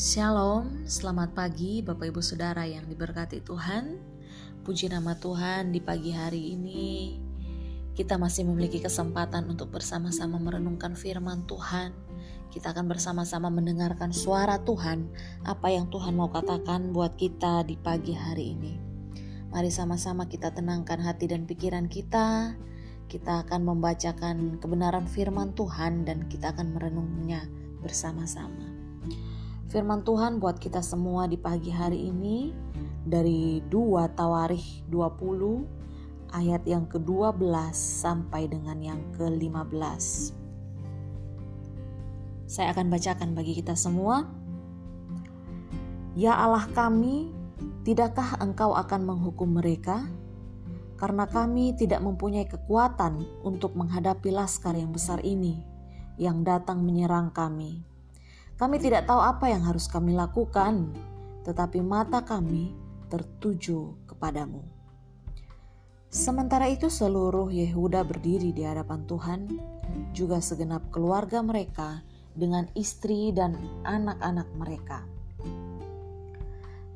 Shalom, selamat pagi Bapak Ibu Saudara yang diberkati Tuhan. Puji nama Tuhan di pagi hari ini. Kita masih memiliki kesempatan untuk bersama-sama merenungkan firman Tuhan. Kita akan bersama-sama mendengarkan suara Tuhan, apa yang Tuhan mau katakan buat kita di pagi hari ini. Mari sama-sama kita tenangkan hati dan pikiran kita. Kita akan membacakan kebenaran firman Tuhan dan kita akan merenungnya bersama-sama. Firman Tuhan buat kita semua di pagi hari ini dari 2 Tawarikh 20 ayat yang ke-12 sampai dengan yang ke-15. Saya akan bacakan bagi kita semua. Ya Allah kami, tidakkah Engkau akan menghukum mereka? Karena kami tidak mempunyai kekuatan untuk menghadapi laskar yang besar ini yang datang menyerang kami kami tidak tahu apa yang harus kami lakukan, tetapi mata kami tertuju kepadamu. Sementara itu seluruh Yehuda berdiri di hadapan Tuhan, juga segenap keluarga mereka dengan istri dan anak-anak mereka.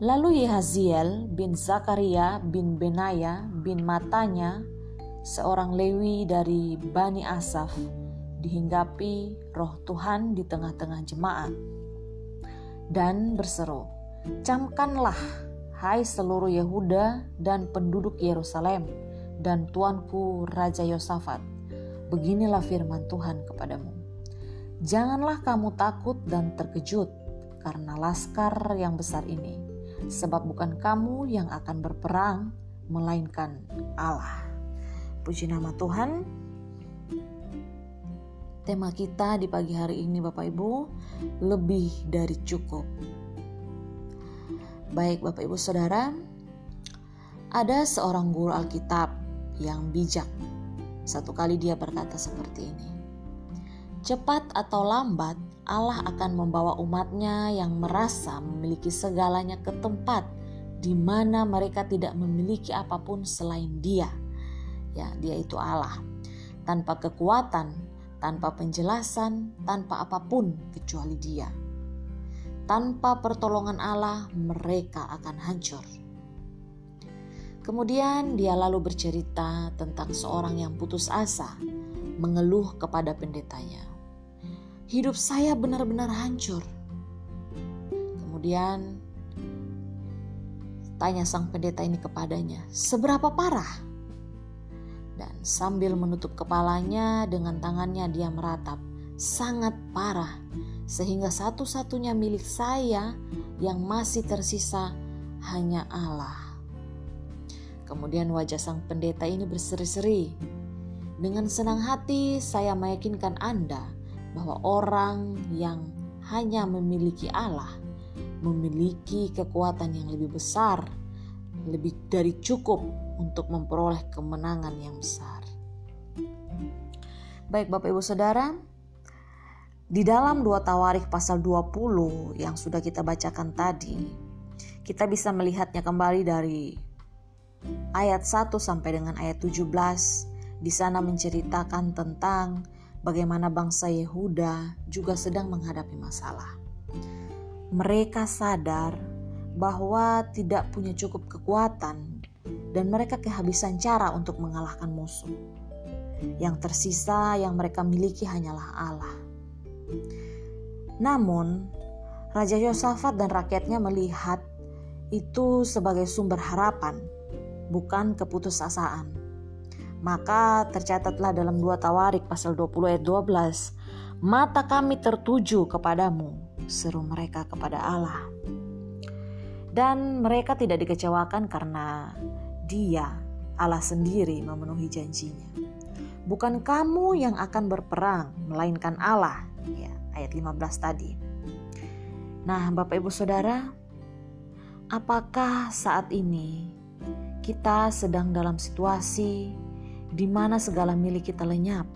Lalu Yehaziel bin Zakaria bin Benaya bin Matanya, seorang Lewi dari Bani Asaf, dihinggapi roh Tuhan di tengah-tengah jemaat dan berseru, Camkanlah, hai seluruh Yehuda dan penduduk Yerusalem dan tuanku Raja Yosafat, beginilah firman Tuhan kepadamu. Janganlah kamu takut dan terkejut karena laskar yang besar ini, sebab bukan kamu yang akan berperang, melainkan Allah. Puji nama Tuhan. Tema kita di pagi hari ini Bapak Ibu lebih dari cukup. Baik Bapak Ibu Saudara, ada seorang guru Alkitab yang bijak. Satu kali dia berkata seperti ini. Cepat atau lambat Allah akan membawa umatnya yang merasa memiliki segalanya ke tempat di mana mereka tidak memiliki apa pun selain dia. Ya, dia itu Allah. Tanpa kekuatan, tanpa penjelasan, tanpa apa pun kecuali Dia. Tanpa pertolongan Allah, mereka akan hancur. Kemudian dia lalu bercerita tentang seorang yang putus asa, mengeluh kepada pendetanya. Hidup saya benar-benar hancur. Kemudian tanya sang pendeta ini kepadanya, "Seberapa parah?" Dan sambil menutup kepalanya dengan tangannya dia meratap, sangat parah, sehingga satu-satunya milik saya yang masih tersisa hanya Allah. Kemudian wajah sang pendeta ini berseri-seri. Dengan senang hati saya meyakinkan Anda bahwa orang yang hanya memiliki Allah memiliki kekuatan yang lebih besar, lebih dari cukup untuk memperoleh kemenangan yang besar. Baik Bapak Ibu Saudara, di dalam dua Tawarik pasal 20 yang sudah kita bacakan tadi, kita bisa melihatnya kembali dari ayat 1 sampai dengan ayat 17. Di sana menceritakan tentang bagaimana bangsa Yehuda juga sedang menghadapi masalah. Mereka sadar bahwa tidak punya cukup kekuatan dan mereka kehabisan cara untuk mengalahkan musuh. Yang tersisa yang mereka miliki hanyalah Allah. Namun, Raja Yosafat dan rakyatnya melihat itu sebagai sumber harapan, bukan keputusasaan. Maka tercatatlah dalam dua Tawarik pasal 20 ayat 12, mata kami tertuju kepadamu, seru mereka kepada Allah. Dan mereka tidak dikecewakan karena dia, Allah sendiri memenuhi janjinya. Bukan kamu yang akan berperang, melainkan Allah. Ya, ayat 15 tadi. Nah, Bapak Ibu Saudara, apakah saat ini kita sedang dalam situasi di mana segala milik kita lenyap?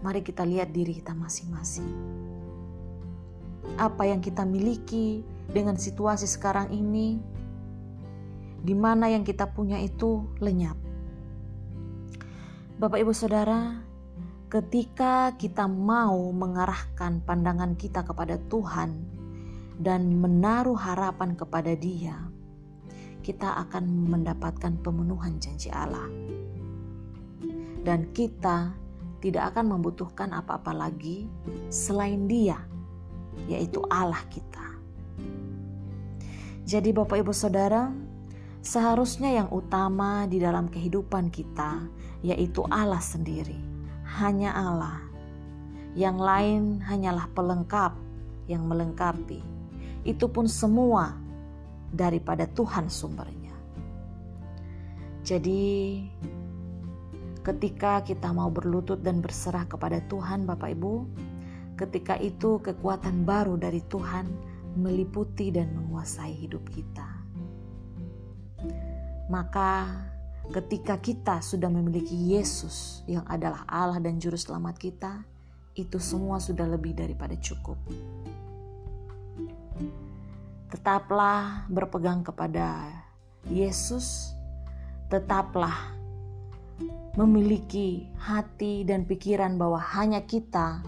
Mari kita lihat diri kita masing-masing. Apa yang kita miliki dengan situasi sekarang ini di mana yang kita punya itu lenyap. Bapak, ibu, saudara, ketika kita mau mengarahkan pandangan kita kepada Tuhan dan menaruh harapan kepada Dia, kita akan mendapatkan pemenuhan janji Allah. Dan kita tidak akan membutuhkan apa-apa lagi selain Dia, yaitu Allah kita. Jadi, Bapak, Ibu, Saudara, seharusnya yang utama di dalam kehidupan kita yaitu Allah sendiri, hanya Allah. Yang lain hanyalah pelengkap yang melengkapi. Itu pun semua daripada Tuhan sumbernya. Jadi, ketika kita mau berlutut dan berserah kepada Tuhan, Bapak Ibu, ketika itu kekuatan baru dari Tuhan meliputi dan menguasai hidup kita. Maka, ketika kita sudah memiliki Yesus yang adalah Allah dan Juru Selamat kita, itu semua sudah lebih daripada cukup tetaplah berpegang kepada Yesus, tetaplah memiliki hati dan pikiran bahwa hanya kita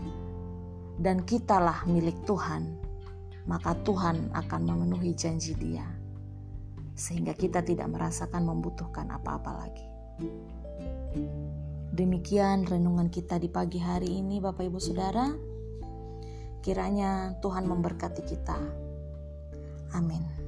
dan kitalah milik Tuhan, maka Tuhan akan memenuhi janji Dia, sehingga kita tidak merasakan membutuhkan apa-apa lagi. Demikian renungan kita di pagi hari ini, Bapak Ibu Saudara. Kiranya Tuhan memberkati kita. Amin.